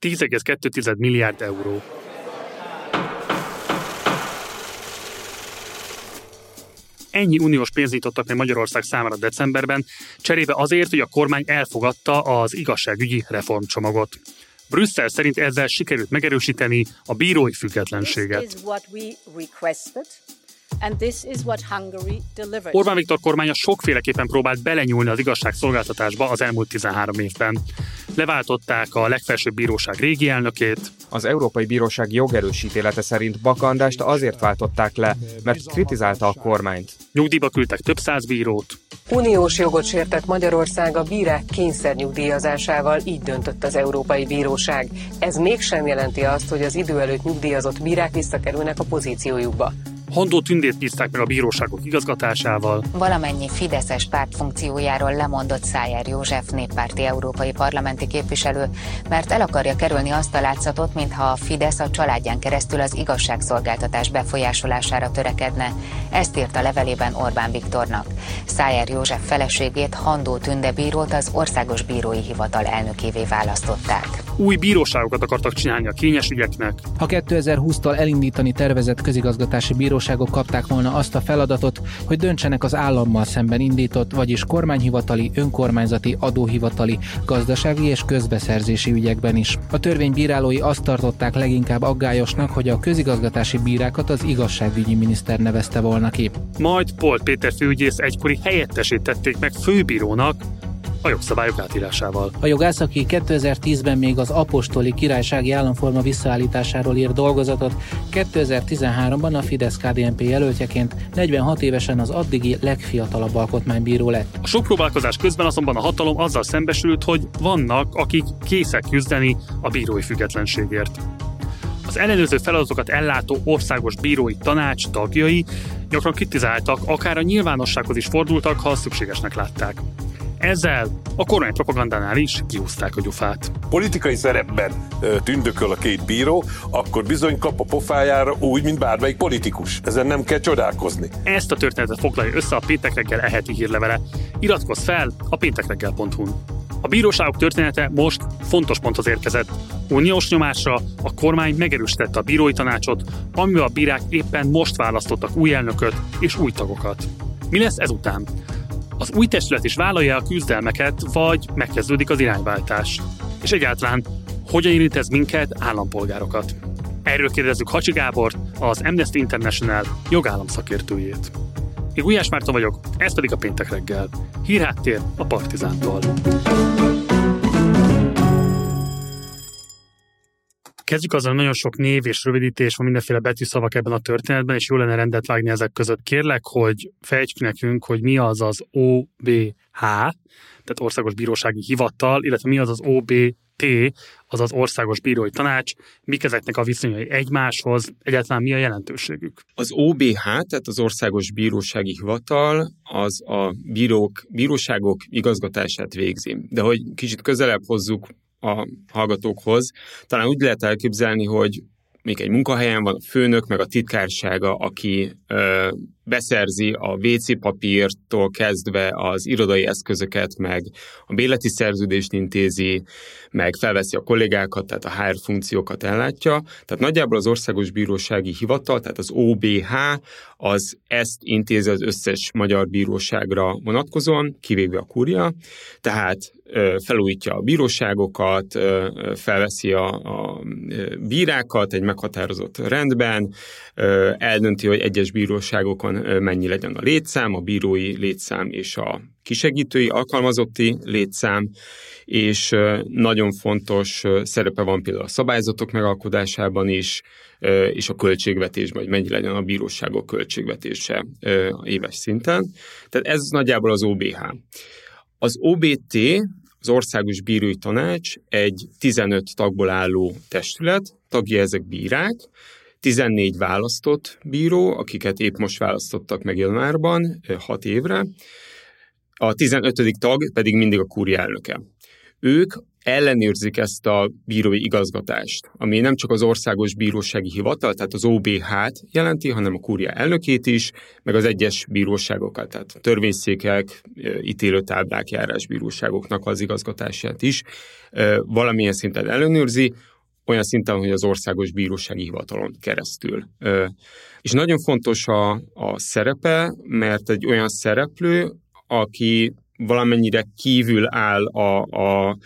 10,2 milliárd euró. Ennyi uniós pénzt nyitottak meg Magyarország számára decemberben, cserébe azért, hogy a kormány elfogadta az igazságügyi reformcsomagot. Brüsszel szerint ezzel sikerült megerősíteni a bírói függetlenséget. Orbán Viktor kormánya sokféleképpen próbált belenyúlni az igazságszolgáltatásba az elmúlt 13 évben. Leváltották a legfelsőbb bíróság régi elnökét. Az Európai Bíróság jogerősítélete szerint Bakandást azért váltották le, mert kritizálta a kormányt. Nyugdíjba küldtek több száz bírót. Uniós jogot sértett Magyarország a bírák kényszernyugdíjazásával, így döntött az Európai Bíróság. Ez mégsem jelenti azt, hogy az idő előtt nyugdíjazott bírák visszakerülnek a pozíciójukba. Hondó Tündét bízták meg a bíróságok igazgatásával. Valamennyi Fideszes párt funkciójáról lemondott Szájer József néppárti európai parlamenti képviselő, mert el akarja kerülni azt a látszatot, mintha a Fidesz a családján keresztül az igazságszolgáltatás befolyásolására törekedne. Ezt írt a levelében Orbán Viktornak. Szájer József feleségét, Handó Tünde bírót az Országos Bírói Hivatal elnökévé választották. Új bíróságokat akartak csinálni a kényes ügyeknek. Ha 2020-tól elindítani tervezett közigazgatási bíró bíróságok kapták volna azt a feladatot, hogy döntsenek az állammal szemben indított, vagyis kormányhivatali, önkormányzati, adóhivatali, gazdasági és közbeszerzési ügyekben is. A törvény bírálói azt tartották leginkább aggályosnak, hogy a közigazgatási bírákat az igazságügyi miniszter nevezte volna ki. Majd Polt Péter főügyész egykori helyettesét tették meg főbírónak, a jogszabályok átírásával. A jogász, aki 2010-ben még az apostoli királysági államforma visszaállításáról írt dolgozatot, 2013-ban a fidesz KDNP jelöltjeként 46 évesen az addigi legfiatalabb alkotmánybíró lett. A sok próbálkozás közben azonban a hatalom azzal szembesült, hogy vannak, akik készek küzdeni a bírói függetlenségért. Az ellenőrző feladatokat ellátó országos bírói tanács tagjai gyakran kritizáltak, akár a nyilvánossághoz is fordultak, ha szükségesnek látták. Ezzel a kormány propagandánál is kiúzták a gyufát. Politikai szerepben tündököl a két bíró, akkor bizony kap a pofájára úgy, mint bármelyik politikus. Ezen nem kell csodálkozni. Ezt a történetet foglalja össze a Péntek reggel eheti hírlevele. Iratkozz fel a péntekreggel.hu-n. A bíróságok története most fontos ponthoz érkezett. Uniós nyomásra a kormány megerősítette a bírói tanácsot, amivel a bírák éppen most választottak új elnököt és új tagokat. Mi lesz ezután? Az új testület is vállalja a küzdelmeket, vagy megkezdődik az irányváltás. És egyáltalán, hogyan érint ez minket, állampolgárokat? Erről kérdezzük Hacsi Gábor, az Amnesty International jogállam szakértőjét. Én Gulyás Márton vagyok, ez pedig a Péntek reggel. Hírháttér a Partizántól. Kezdjük azzal, nagyon sok név és rövidítés van, mindenféle betűszavak ebben a történetben, és jó lenne rendet vágni ezek között. Kérlek, hogy fejtsd nekünk, hogy mi az az OBH, tehát Országos Bírósági Hivatal, illetve mi az az OBT, azaz Országos Bírói Tanács, mik ezeknek a viszonyai egymáshoz, egyáltalán mi a jelentőségük? Az OBH, tehát az Országos Bírósági Hivatal, az a bírók, bíróságok igazgatását végzi. De hogy kicsit közelebb hozzuk a hallgatókhoz. Talán úgy lehet elképzelni, hogy még egy munkahelyen van a főnök, meg a titkársága, aki ö, beszerzi a WC papírtól kezdve az irodai eszközöket, meg a béleti szerződést intézi, meg felveszi a kollégákat, tehát a HR funkciókat ellátja. Tehát nagyjából az Országos Bírósági Hivatal, tehát az OBH, az ezt intézi az összes magyar bíróságra vonatkozóan, kivéve a kúria. Tehát felújítja a bíróságokat, felveszi a, a bírákat egy meghatározott rendben, eldönti, hogy egyes bíróságokon mennyi legyen a létszám, a bírói létszám és a kisegítői, alkalmazotti létszám, és nagyon fontos szerepe van például a szabályzatok megalkotásában is, és a költségvetésben, hogy mennyi legyen a bíróságok költségvetése éves szinten. Tehát ez nagyjából az OBH. Az OBT, az Országos Bírói Tanács egy 15 tagból álló testület, tagja ezek bírák, 14 választott bíró, akiket épp most választottak meg januárban, 6 évre, a 15. tag pedig mindig a kúri elnöke. Ők ellenőrzik ezt a bírói igazgatást, ami nem csak az Országos Bírósági Hivatal, tehát az OBH-t jelenti, hanem a kúria elnökét is, meg az egyes bíróságokat, tehát törvényszékek, ítélőtáblák, járásbíróságoknak az igazgatását is valamilyen szinten ellenőrzi, olyan szinten, hogy az országos bírósági hivatalon keresztül. És nagyon fontos a, a szerepe, mert egy olyan szereplő, aki valamennyire kívül áll a, a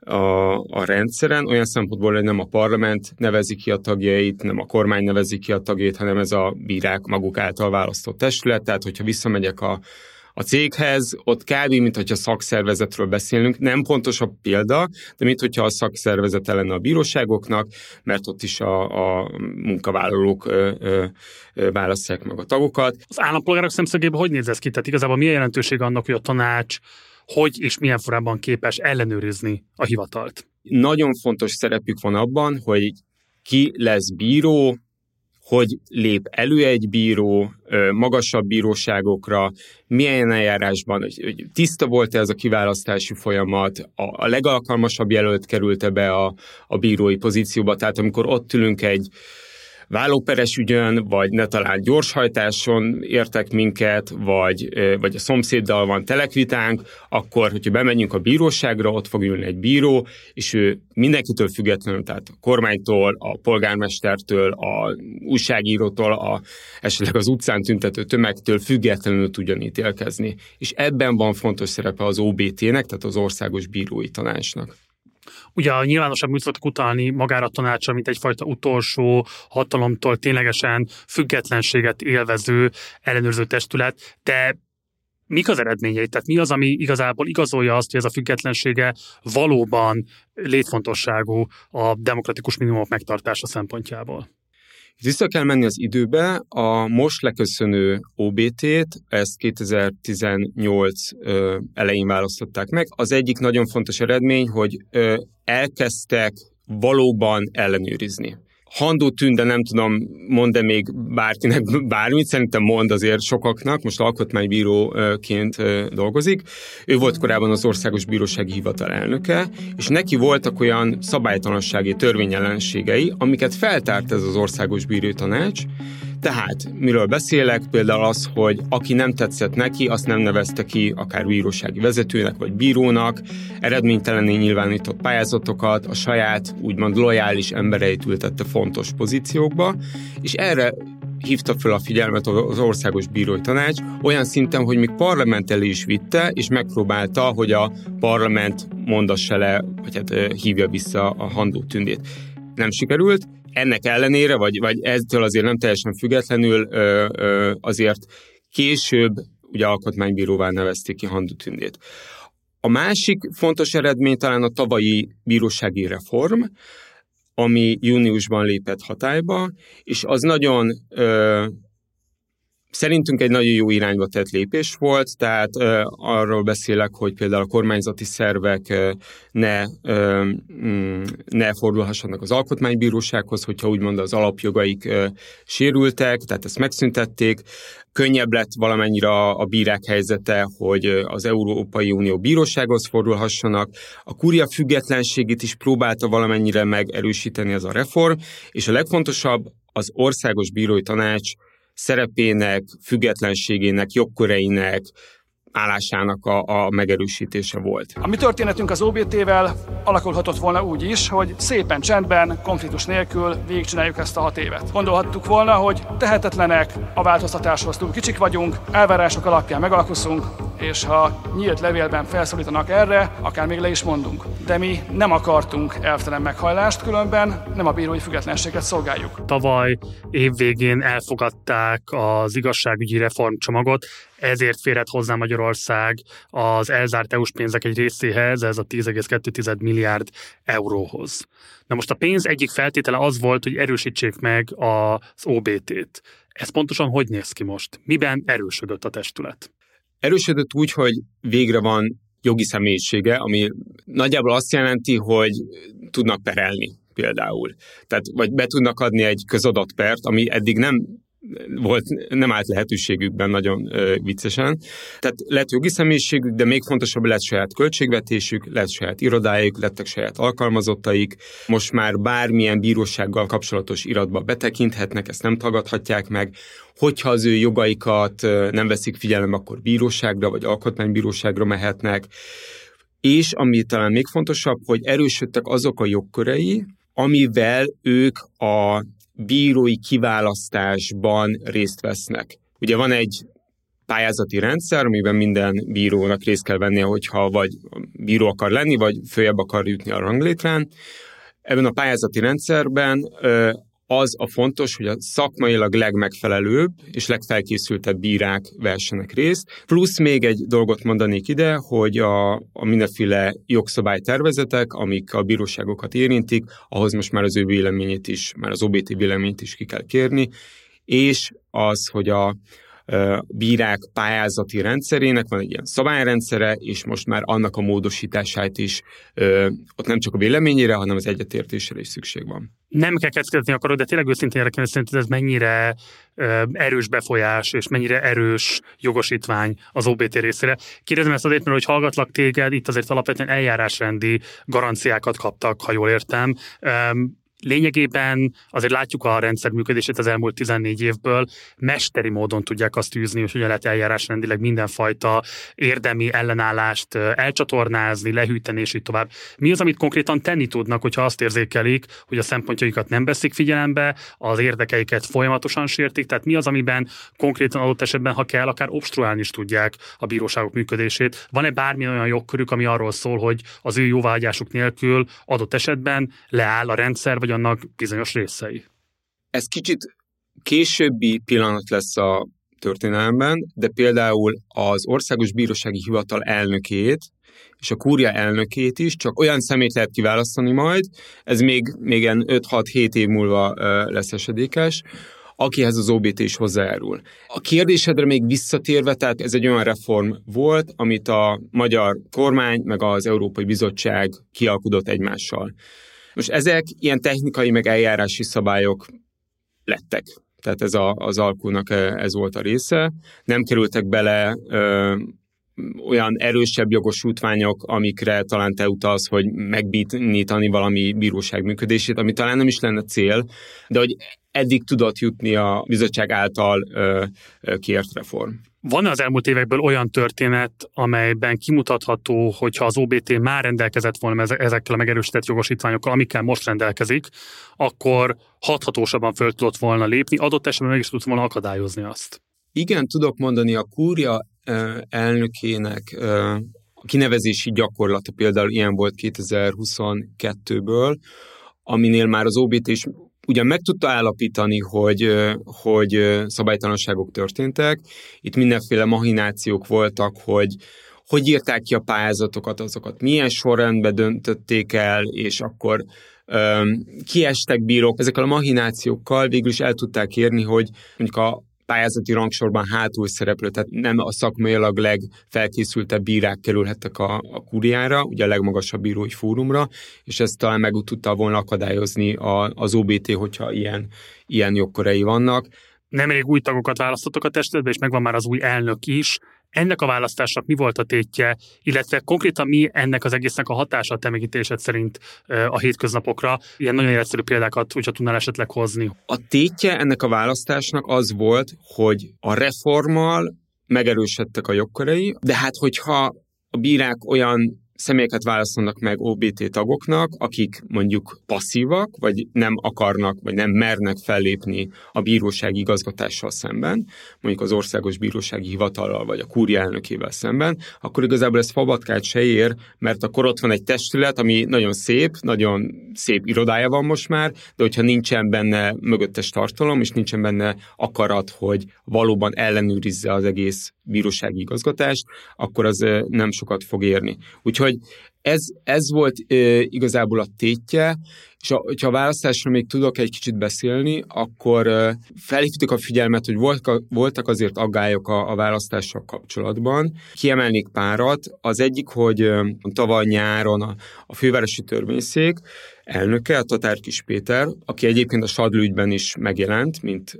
a, a rendszeren, olyan szempontból, hogy nem a parlament nevezi ki a tagjait, nem a kormány nevezi ki a tagjait, hanem ez a bírák maguk által választott testület. Tehát, hogyha visszamegyek a, a céghez, ott kb. mint hogyha szakszervezetről beszélünk, nem pontos a példa, de mint hogyha a szakszervezet lenne a bíróságoknak, mert ott is a, a munkavállalók ö, ö, ö, választják meg a tagokat. Az állampolgárok szemszögében hogy néz ez ki? Tehát igazából milyen jelentőség annak, hogy a tanács hogy és milyen formában képes ellenőrizni a hivatalt? Nagyon fontos szerepük van abban, hogy ki lesz bíró, hogy lép elő egy bíró magasabb bíróságokra, milyen eljárásban, hogy tiszta volt-e ez a kiválasztási folyamat, a legalkalmasabb jelölt került be a, a bírói pozícióba, tehát amikor ott ülünk egy vállóperes ügyön, vagy ne talán gyorshajtáson értek minket, vagy, vagy a szomszéddal van telekvitánk, akkor, hogyha bemegyünk a bíróságra, ott fog ülni egy bíró, és ő mindenkitől függetlenül, tehát a kormánytól, a polgármestertől, a újságírótól, a, esetleg az utcán tüntető tömegtől függetlenül tudjon ítélkezni. És ebben van fontos szerepe az OBT-nek, tehát az Országos Bírói Tanácsnak. Ugye a nyilvánosabb műszakot utalni magára a tanácsra, mint egyfajta utolsó hatalomtól ténylegesen függetlenséget élvező ellenőrző testület, de mik az eredményei? Tehát mi az, ami igazából igazolja azt, hogy ez a függetlensége valóban létfontosságú a demokratikus minimumok megtartása szempontjából? Vissza kell menni az időbe, a most leköszönő OBT-t, ezt 2018 ö, elején választották meg. Az egyik nagyon fontos eredmény, hogy ö, elkezdtek valóban ellenőrizni. Handó Tünde nem tudom, mond-e még bárkinek bármit, szerintem mond azért sokaknak, most alkotmánybíróként dolgozik. Ő volt korábban az Országos Bírósági Hivatal elnöke, és neki voltak olyan szabálytalansági törvényellenségei, amiket feltárt ez az Országos Bírói Tanács, tehát, miről beszélek? Például az, hogy aki nem tetszett neki, azt nem nevezte ki akár bírósági vezetőnek vagy bírónak, eredménytelenné nyilvánított pályázatokat, a saját úgymond lojális embereit ültette fontos pozíciókba, és erre hívta fel a figyelmet az Országos Bírói Tanács, olyan szinten, hogy még parlament elé is vitte, és megpróbálta, hogy a parlament mondassa le, vagy hát hívja vissza a handó tündét. Nem sikerült, ennek ellenére, vagy, vagy eztől azért nem teljesen függetlenül, ö, ö, azért később ugye alkotmánybíróvá nevezték ki Handu Tündét. A másik fontos eredmény talán a tavalyi bírósági reform, ami júniusban lépett hatályba, és az nagyon ö, Szerintünk egy nagyon jó irányba tett lépés volt, tehát ö, arról beszélek, hogy például a kormányzati szervek ö, ne, ö, mm, ne fordulhassanak az alkotmánybírósághoz, hogyha úgymond az alapjogaik ö, sérültek, tehát ezt megszüntették. Könnyebb lett valamennyire a, a bírák helyzete, hogy az Európai Unió bírósághoz fordulhassanak. A kuria függetlenségét is próbálta valamennyire megerősíteni ez a reform, és a legfontosabb az országos bírói tanács szerepének, függetlenségének, jogköreinek, állásának a, a megerősítése volt. A mi történetünk az OBT-vel alakulhatott volna úgy is, hogy szépen csendben, konfliktus nélkül végigcsináljuk ezt a hat évet. Gondolhattuk volna, hogy tehetetlenek, a változtatáshoz túl kicsik vagyunk, elvárások alapján megalkuszunk, és ha nyílt levélben felszólítanak erre, akár még le is mondunk. De mi nem akartunk elvtelen meghajlást, különben nem a bírói függetlenséget szolgáljuk. Tavaly évvégén elfogadták az igazságügyi reformcsomagot, ezért férhet hozzá Magyarország az elzárt EU-s pénzek egy részéhez, ez a 10,2 milliárd euróhoz. Na most a pénz egyik feltétele az volt, hogy erősítsék meg az OBT-t. Ez pontosan hogy néz ki most? Miben erősödött a testület? Erősödött úgy, hogy végre van jogi személyisége, ami nagyjából azt jelenti, hogy tudnak perelni például. Tehát, vagy be tudnak adni egy közadatpert, ami eddig nem volt, nem állt lehetőségükben nagyon ö, viccesen. Tehát lett jogi személyiségük, de még fontosabb lett saját költségvetésük, lett saját irodájuk, lettek saját alkalmazottaik. Most már bármilyen bírósággal kapcsolatos iratba betekinthetnek, ezt nem tagadhatják meg. Hogyha az ő jogaikat nem veszik figyelembe, akkor bíróságra vagy alkotmánybíróságra mehetnek. És ami talán még fontosabb, hogy erősödtek azok a jogkörei, amivel ők a bírói kiválasztásban részt vesznek. Ugye van egy pályázati rendszer, amiben minden bírónak részt kell vennie, hogyha vagy bíró akar lenni, vagy följebb akar jutni a ranglétrán. Ebben a pályázati rendszerben az a fontos, hogy a szakmailag legmegfelelőbb és legfelkészültebb bírák versenek részt. Plusz még egy dolgot mondanék ide, hogy a, a mindenféle jogszabálytervezetek, amik a bíróságokat érintik, ahhoz most már az ő véleményét is, már az OBT véleményét is ki kell kérni, és az, hogy a, bírák pályázati rendszerének van egy ilyen szabályrendszere, és most már annak a módosítását is ott nem csak a véleményére, hanem az egyetértésre is szükség van. Nem kell kezdeni akarod, de tényleg őszintén érdekel, szerinted ez mennyire erős befolyás, és mennyire erős jogosítvány az OBT részére. Kérdezem ezt azért, mert hogy hallgatlak téged, itt azért alapvetően eljárásrendi garanciákat kaptak, ha jól értem lényegében azért látjuk a rendszer működését az elmúlt 14 évből, mesteri módon tudják azt űzni, hogy hogyan lehet eljárásrendileg mindenfajta érdemi ellenállást elcsatornázni, lehűteni, és így tovább. Mi az, amit konkrétan tenni tudnak, hogyha azt érzékelik, hogy a szempontjaikat nem veszik figyelembe, az érdekeiket folyamatosan sértik, tehát mi az, amiben konkrétan adott esetben, ha kell, akár obstruálni is tudják a bíróságok működését. Van-e bármi olyan jogkörük, ami arról szól, hogy az ő jóváhagyásuk nélkül adott esetben leáll a rendszer, vagy vagy annak bizonyos részei. Ez kicsit későbbi pillanat lesz a történelemben, de például az Országos Bírósági Hivatal elnökét és a kúria elnökét is csak olyan szemét lehet kiválasztani majd, ez még, még 5-6-7 év múlva lesz esedékes, akihez az OBT is hozzájárul. A kérdésedre még visszatérve, tehát ez egy olyan reform volt, amit a magyar kormány meg az Európai Bizottság kialkudott egymással. Most ezek ilyen technikai meg eljárási szabályok lettek. Tehát ez a, az alkunak ez volt a része. Nem kerültek bele ö, olyan erősebb jogosítványok, amikre talán te utalsz, hogy megbítani valami bíróság működését, ami talán nem is lenne cél, de hogy eddig tudott jutni a bizottság által ö, ö, reform. Van az elmúlt évekből olyan történet, amelyben kimutatható, hogyha az OBT már rendelkezett volna ezekkel a megerősített jogosítványokkal, amikkel most rendelkezik, akkor hathatósabban föl tudott volna lépni, adott esetben meg is tudott volna akadályozni azt. Igen, tudok mondani a kúria elnökének a kinevezési gyakorlata például ilyen volt 2022-ből, aminél már az OBT is ugyan meg tudta állapítani, hogy, hogy szabálytalanságok történtek, itt mindenféle mahinációk voltak, hogy hogy írták ki a pályázatokat, azokat milyen sorrendben döntötték el, és akkor kiestek bírók. Ezekkel a mahinációkkal végül is el tudták érni, hogy mondjuk a pályázati rangsorban hátul szereplő, tehát nem a szakmailag legfelkészültebb bírák kerülhettek a, a kuriára, ugye a legmagasabb bírói fórumra, és ezt talán meg tudta volna akadályozni a, az OBT, hogyha ilyen, ilyen jogkörei vannak. Nemrég új tagokat választottak a testületbe, és megvan már az új elnök is. Ennek a választásnak mi volt a tétje, illetve konkrétan mi ennek az egésznek a hatása a temegítésed szerint a hétköznapokra? Ilyen nagyon egyszerű példákat, hogyha tudnál esetleg hozni. A tétje ennek a választásnak az volt, hogy a reformmal megerősödtek a jogkörei, de hát hogyha a bírák olyan személyeket választanak meg OBT tagoknak, akik mondjuk passzívak, vagy nem akarnak, vagy nem mernek fellépni a bírósági igazgatással szemben, mondjuk az Országos Bírósági Hivatallal, vagy a kúria elnökével szemben, akkor igazából ez fabatkát se ér, mert akkor ott van egy testület, ami nagyon szép, nagyon szép irodája van most már, de hogyha nincsen benne mögöttes tartalom, és nincsen benne akarat, hogy valóban ellenőrizze az egész bírósági igazgatást, akkor az nem sokat fog érni. Úgyhogy ez, ez volt e, igazából a tétje, és a, ha a választásról még tudok egy kicsit beszélni, akkor e, felhívtuk a figyelmet, hogy voltak, voltak azért aggályok a, a választással kapcsolatban. Kiemelnék párat. Az egyik, hogy e, tavaly nyáron a, a fővárosi törvényszék elnöke, a Tatár Kis Péter, aki egyébként a Sadlő ügyben is megjelent, mint,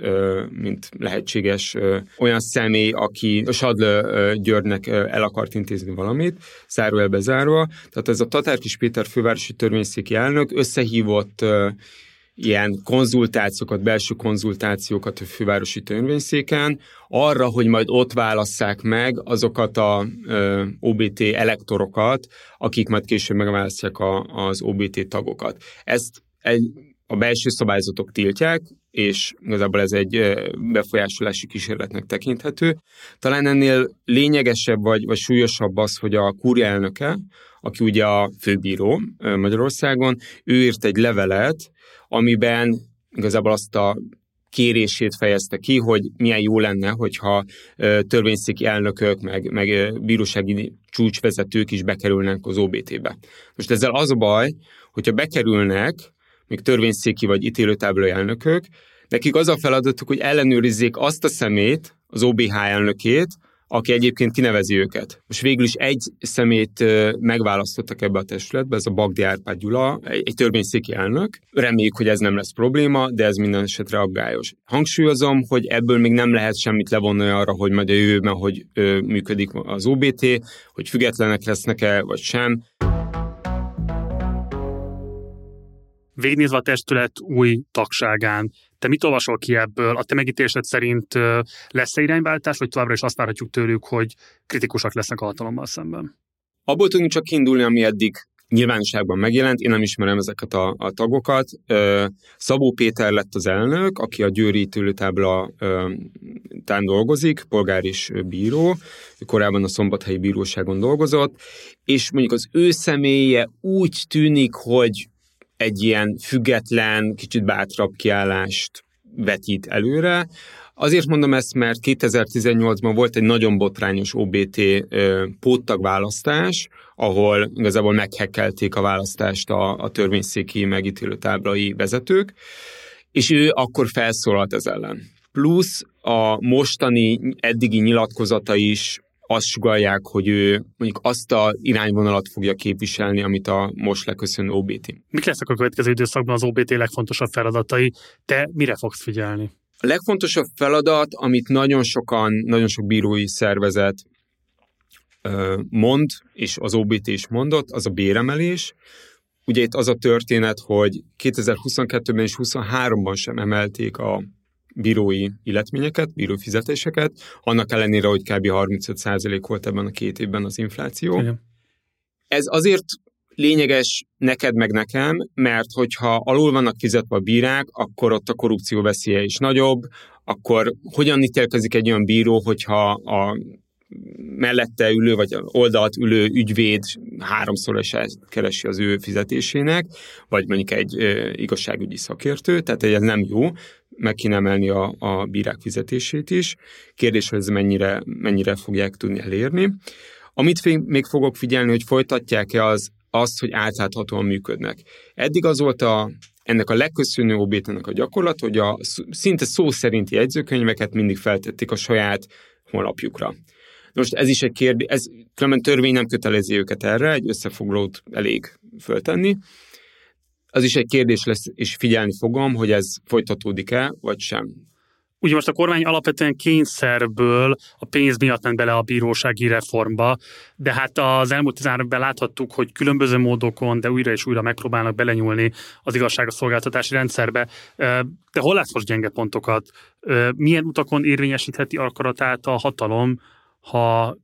mint lehetséges olyan személy, aki a Sadlő Györgynek el akart intézni valamit, zárójelbe zárva. Tehát ez a Tatár Kis Péter fővárosi törvényszéki elnök összehívott ilyen konzultációkat, belső konzultációkat a fővárosi törvényszéken, arra, hogy majd ott válasszák meg azokat a OBT elektorokat, akik majd később megválasztják a, az OBT tagokat. Ezt egy, a belső szabályzatok tiltják, és igazából ez egy befolyásolási kísérletnek tekinthető. Talán ennél lényegesebb vagy, vagy súlyosabb az, hogy a kúria elnöke, aki ugye a főbíró Magyarországon, ő írt egy levelet, amiben igazából azt a kérését fejezte ki, hogy milyen jó lenne, hogyha törvényszéki elnökök, meg, meg bírósági csúcsvezetők is bekerülnek az OBT-be. Most ezzel az a baj, hogyha bekerülnek, még törvényszéki vagy ítélőtáblai elnökök, nekik az a feladatuk, hogy ellenőrizzék azt a szemét, az OBH elnökét, aki egyébként kinevezi őket. Most végül is egy szemét megválasztottak ebbe a testületbe, ez a Bagdi Árpád Gyula, egy törvényszéki elnök. Reméljük, hogy ez nem lesz probléma, de ez minden esetre aggályos. Hangsúlyozom, hogy ebből még nem lehet semmit levonni arra, hogy majd a jövőben, hogy működik az OBT, hogy függetlenek lesznek-e, vagy sem. Végignézve a testület új tagságán, te mit olvasol ki ebből? A te megítésed szerint lesz-e irányváltás, vagy továbbra is azt várhatjuk tőlük, hogy kritikusak lesznek a hatalommal szemben? Abból tudunk csak kiindulni, ami eddig nyilvánosságban megjelent, én nem ismerem ezeket a, a tagokat. Szabó Péter lett az elnök, aki a Győri ítélőtábla tán dolgozik, polgár és bíró, korábban a Szombathelyi Bíróságon dolgozott, és mondjuk az ő személye úgy tűnik, hogy egy ilyen független, kicsit bátrabb kiállást vetít előre. Azért mondom ezt, mert 2018-ban volt egy nagyon botrányos OBT póttag választás, ahol igazából meghekkelték a választást a, a törvényszéki megítélő táblai vezetők, és ő akkor felszólalt ez ellen. Plusz a mostani eddigi nyilatkozata is azt sugalják, hogy ő mondjuk azt a irányvonalat fogja képviselni, amit a most leköszönő OBT. Mik lesznek a következő időszakban az OBT legfontosabb feladatai? Te mire fogsz figyelni? A legfontosabb feladat, amit nagyon sokan, nagyon sok bírói szervezet mond, és az OBT is mondott, az a béremelés. Ugye itt az a történet, hogy 2022-ben és 2023-ban sem emelték a bírói illetményeket, bírói fizetéseket, annak ellenére, hogy kb. 35% volt ebben a két évben az infláció. Igen. Ez azért lényeges neked meg nekem, mert hogyha alul vannak fizetve a bírák, akkor ott a korrupció veszélye is nagyobb, akkor hogyan ítélkezik egy olyan bíró, hogyha a mellette ülő, vagy oldalt ülő ügyvéd háromszorosát keresi az ő fizetésének, vagy mondjuk egy ö, igazságügyi szakértő, tehát ez nem jó, meg kéne emelni a, a bírák fizetését is. Kérdés, hogy ez mennyire, mennyire fogják tudni elérni. Amit még fogok figyelni, hogy folytatják-e az, azt, hogy átláthatóan működnek. Eddig az volt a, ennek a legköszönő obétenek a gyakorlat, hogy a szinte szó szerinti jegyzőkönyveket mindig feltették a saját honlapjukra. Most ez is egy kérdés, ez különben törvény nem kötelezi őket erre, egy összefoglalót elég föltenni. Az is egy kérdés lesz, és figyelni fogom, hogy ez folytatódik-e, vagy sem. Ugye most a kormány alapvetően kényszerből a pénz miatt ment bele a bírósági reformba, de hát az elmúlt 13 évben láthattuk, hogy különböző módokon, de újra és újra megpróbálnak belenyúlni az igazságszolgáltatási rendszerbe. De hol látsz most gyenge pontokat? Milyen utakon érvényesítheti akaratát a hatalom, ha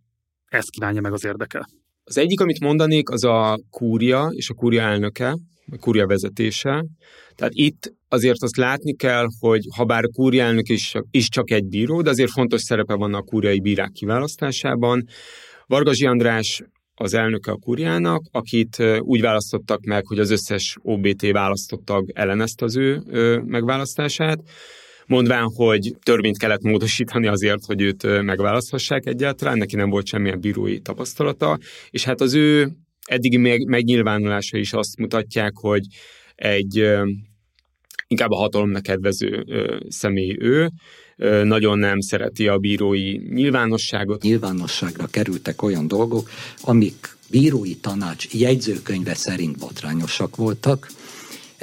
ezt kívánja meg az érdeke? Az egyik, amit mondanék, az a kúria és a kúria elnöke, a kúria vezetése. Tehát itt azért azt látni kell, hogy ha bár a elnök is, is csak egy bíró, de azért fontos szerepe van a kúriai bírák kiválasztásában. Vargazsi András az elnöke a kúriának, akit úgy választottak meg, hogy az összes OBT választottag ellenezte az ő megválasztását mondván, hogy törvényt kellett módosítani azért, hogy őt megválaszthassák egyáltalán, neki nem volt semmilyen bírói tapasztalata, és hát az ő eddigi megnyilvánulása is azt mutatják, hogy egy inkább a hatalomnak kedvező személy ő, nagyon nem szereti a bírói nyilvánosságot. Nyilvánosságra kerültek olyan dolgok, amik bírói tanács jegyzőkönyve szerint botrányosak voltak,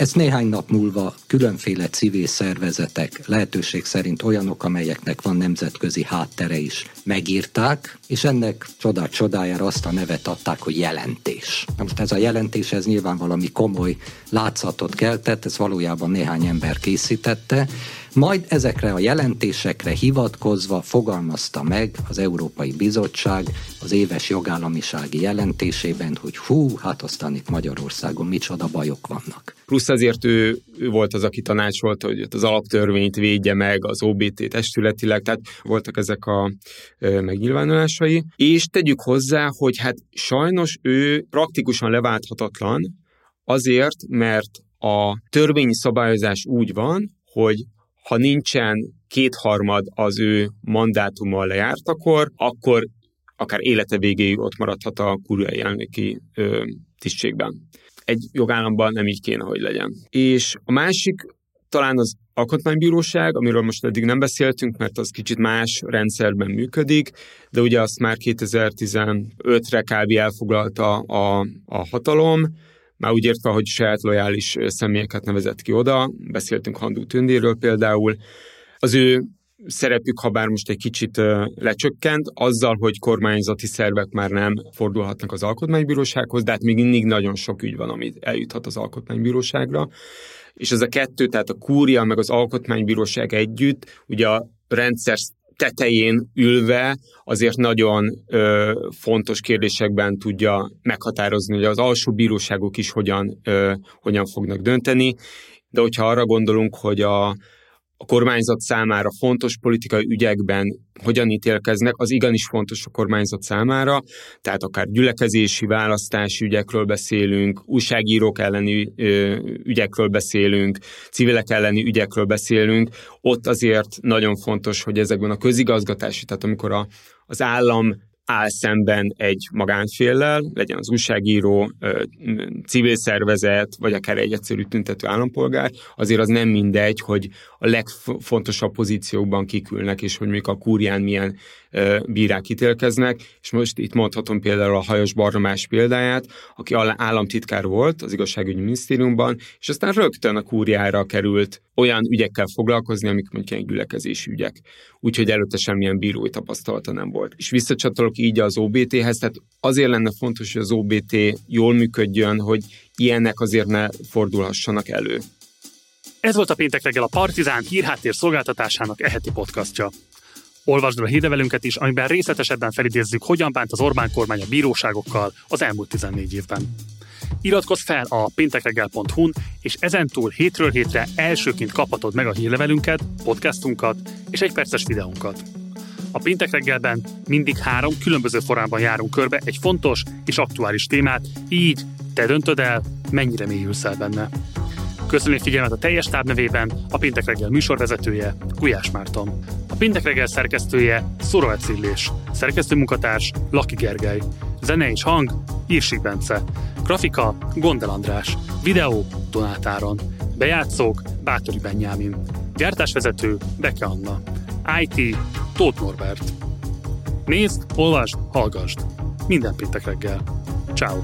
ezt néhány nap múlva különféle civil szervezetek, lehetőség szerint olyanok, amelyeknek van nemzetközi háttere is, megírták, és ennek csodát csodájára azt a nevet adták, hogy jelentés. Most ez a jelentés, ez nyilván valami komoly látszatot keltett, ez valójában néhány ember készítette, Majd ezekre a jelentésekre hivatkozva fogalmazta meg az Európai Bizottság az éves jogállamisági jelentésében, hogy hú, hát aztán itt Magyarországon micsoda bajok vannak. Plusz azért ő, ő volt az, aki tanácsolt, hogy az alaptörvényt védje meg az OBT testületileg, tehát voltak ezek a megnyilvánulásai. És tegyük hozzá, hogy hát sajnos ő praktikusan leválthatatlan, azért, mert a törvényi szabályozás úgy van, hogy ha nincsen kétharmad az ő mandátuma lejártakor, akkor akár élete végéig ott maradhat a kuriai elnöki ö, tisztségben. Egy jogállamban nem így kéne, hogy legyen. És a másik talán az alkotmánybíróság, amiről most eddig nem beszéltünk, mert az kicsit más rendszerben működik, de ugye azt már 2015-re kb. elfoglalta a, a hatalom, már úgy értve, hogy saját lojális személyeket nevezett ki oda, beszéltünk Handú Tündéről például, az ő szerepük, ha bár most egy kicsit lecsökkent, azzal, hogy kormányzati szervek már nem fordulhatnak az alkotmánybírósághoz, de hát még mindig nagyon sok ügy van, amit eljuthat az alkotmánybíróságra. És ez a kettő, tehát a kúria meg az alkotmánybíróság együtt, ugye a rendszer tetején ülve azért nagyon ö, fontos kérdésekben tudja meghatározni, hogy az alsó bíróságok is hogyan, ö, hogyan fognak dönteni, de hogyha arra gondolunk, hogy a, a kormányzat számára fontos politikai ügyekben hogyan ítélkeznek, az igenis fontos a kormányzat számára, tehát akár gyülekezési, választási ügyekről beszélünk, újságírók elleni ügyekről beszélünk, civilek elleni ügyekről beszélünk, ott azért nagyon fontos, hogy ezekben a közigazgatási, tehát amikor a, az állam áll szemben egy magánféllel, legyen az újságíró, civil szervezet, vagy akár egy egyszerű tüntető állampolgár, azért az nem mindegy, hogy a legfontosabb pozíciókban kikülnek, és hogy mondjuk a kúrián milyen bírák ítélkeznek, és most itt mondhatom például a Hajos Barnamás példáját, aki államtitkár volt az igazságügyi minisztériumban, és aztán rögtön a kúriára került olyan ügyekkel foglalkozni, amik mondjuk ilyen gyülekezési ügyek. Úgyhogy előtte semmilyen bírói tapasztalata nem volt. És visszacsatolok így az OBT-hez, tehát azért lenne fontos, hogy az OBT jól működjön, hogy ilyenek azért ne fordulhassanak elő. Ez volt a péntek reggel a Partizán hírháttér szolgáltatásának eheti podcastja. Olvasd a hírlevelünket is, amiben részletesebben felidézzük, hogyan bánt az Orbán kormány a bíróságokkal az elmúlt 14 évben. Iratkozz fel a péntekreggel.hu-n, és ezentúl hétről hétre elsőként kaphatod meg a hírlevelünket, podcastunkat és egy perces videónkat. A péntek reggelben mindig három különböző formában járunk körbe egy fontos és aktuális témát, így te döntöd el, mennyire mélyülsz el benne. Köszönöm figyelmet a teljes táb nevében, a Péntek reggel műsorvezetője, Gulyás Márton. A Péntek reggel szerkesztője, Szorovet Szillés. Szerkesztőmunkatárs, Laki Gergely. Zene és hang, Írsik Bence. Grafika, Gondel András. Videó, Donátáron. Bejátszók, Bátori Benyámin. Gyártásvezető, Beke Anna. IT, Tóth Norbert. Nézd, olvasd, hallgasd. Minden péntek reggel. Ciao.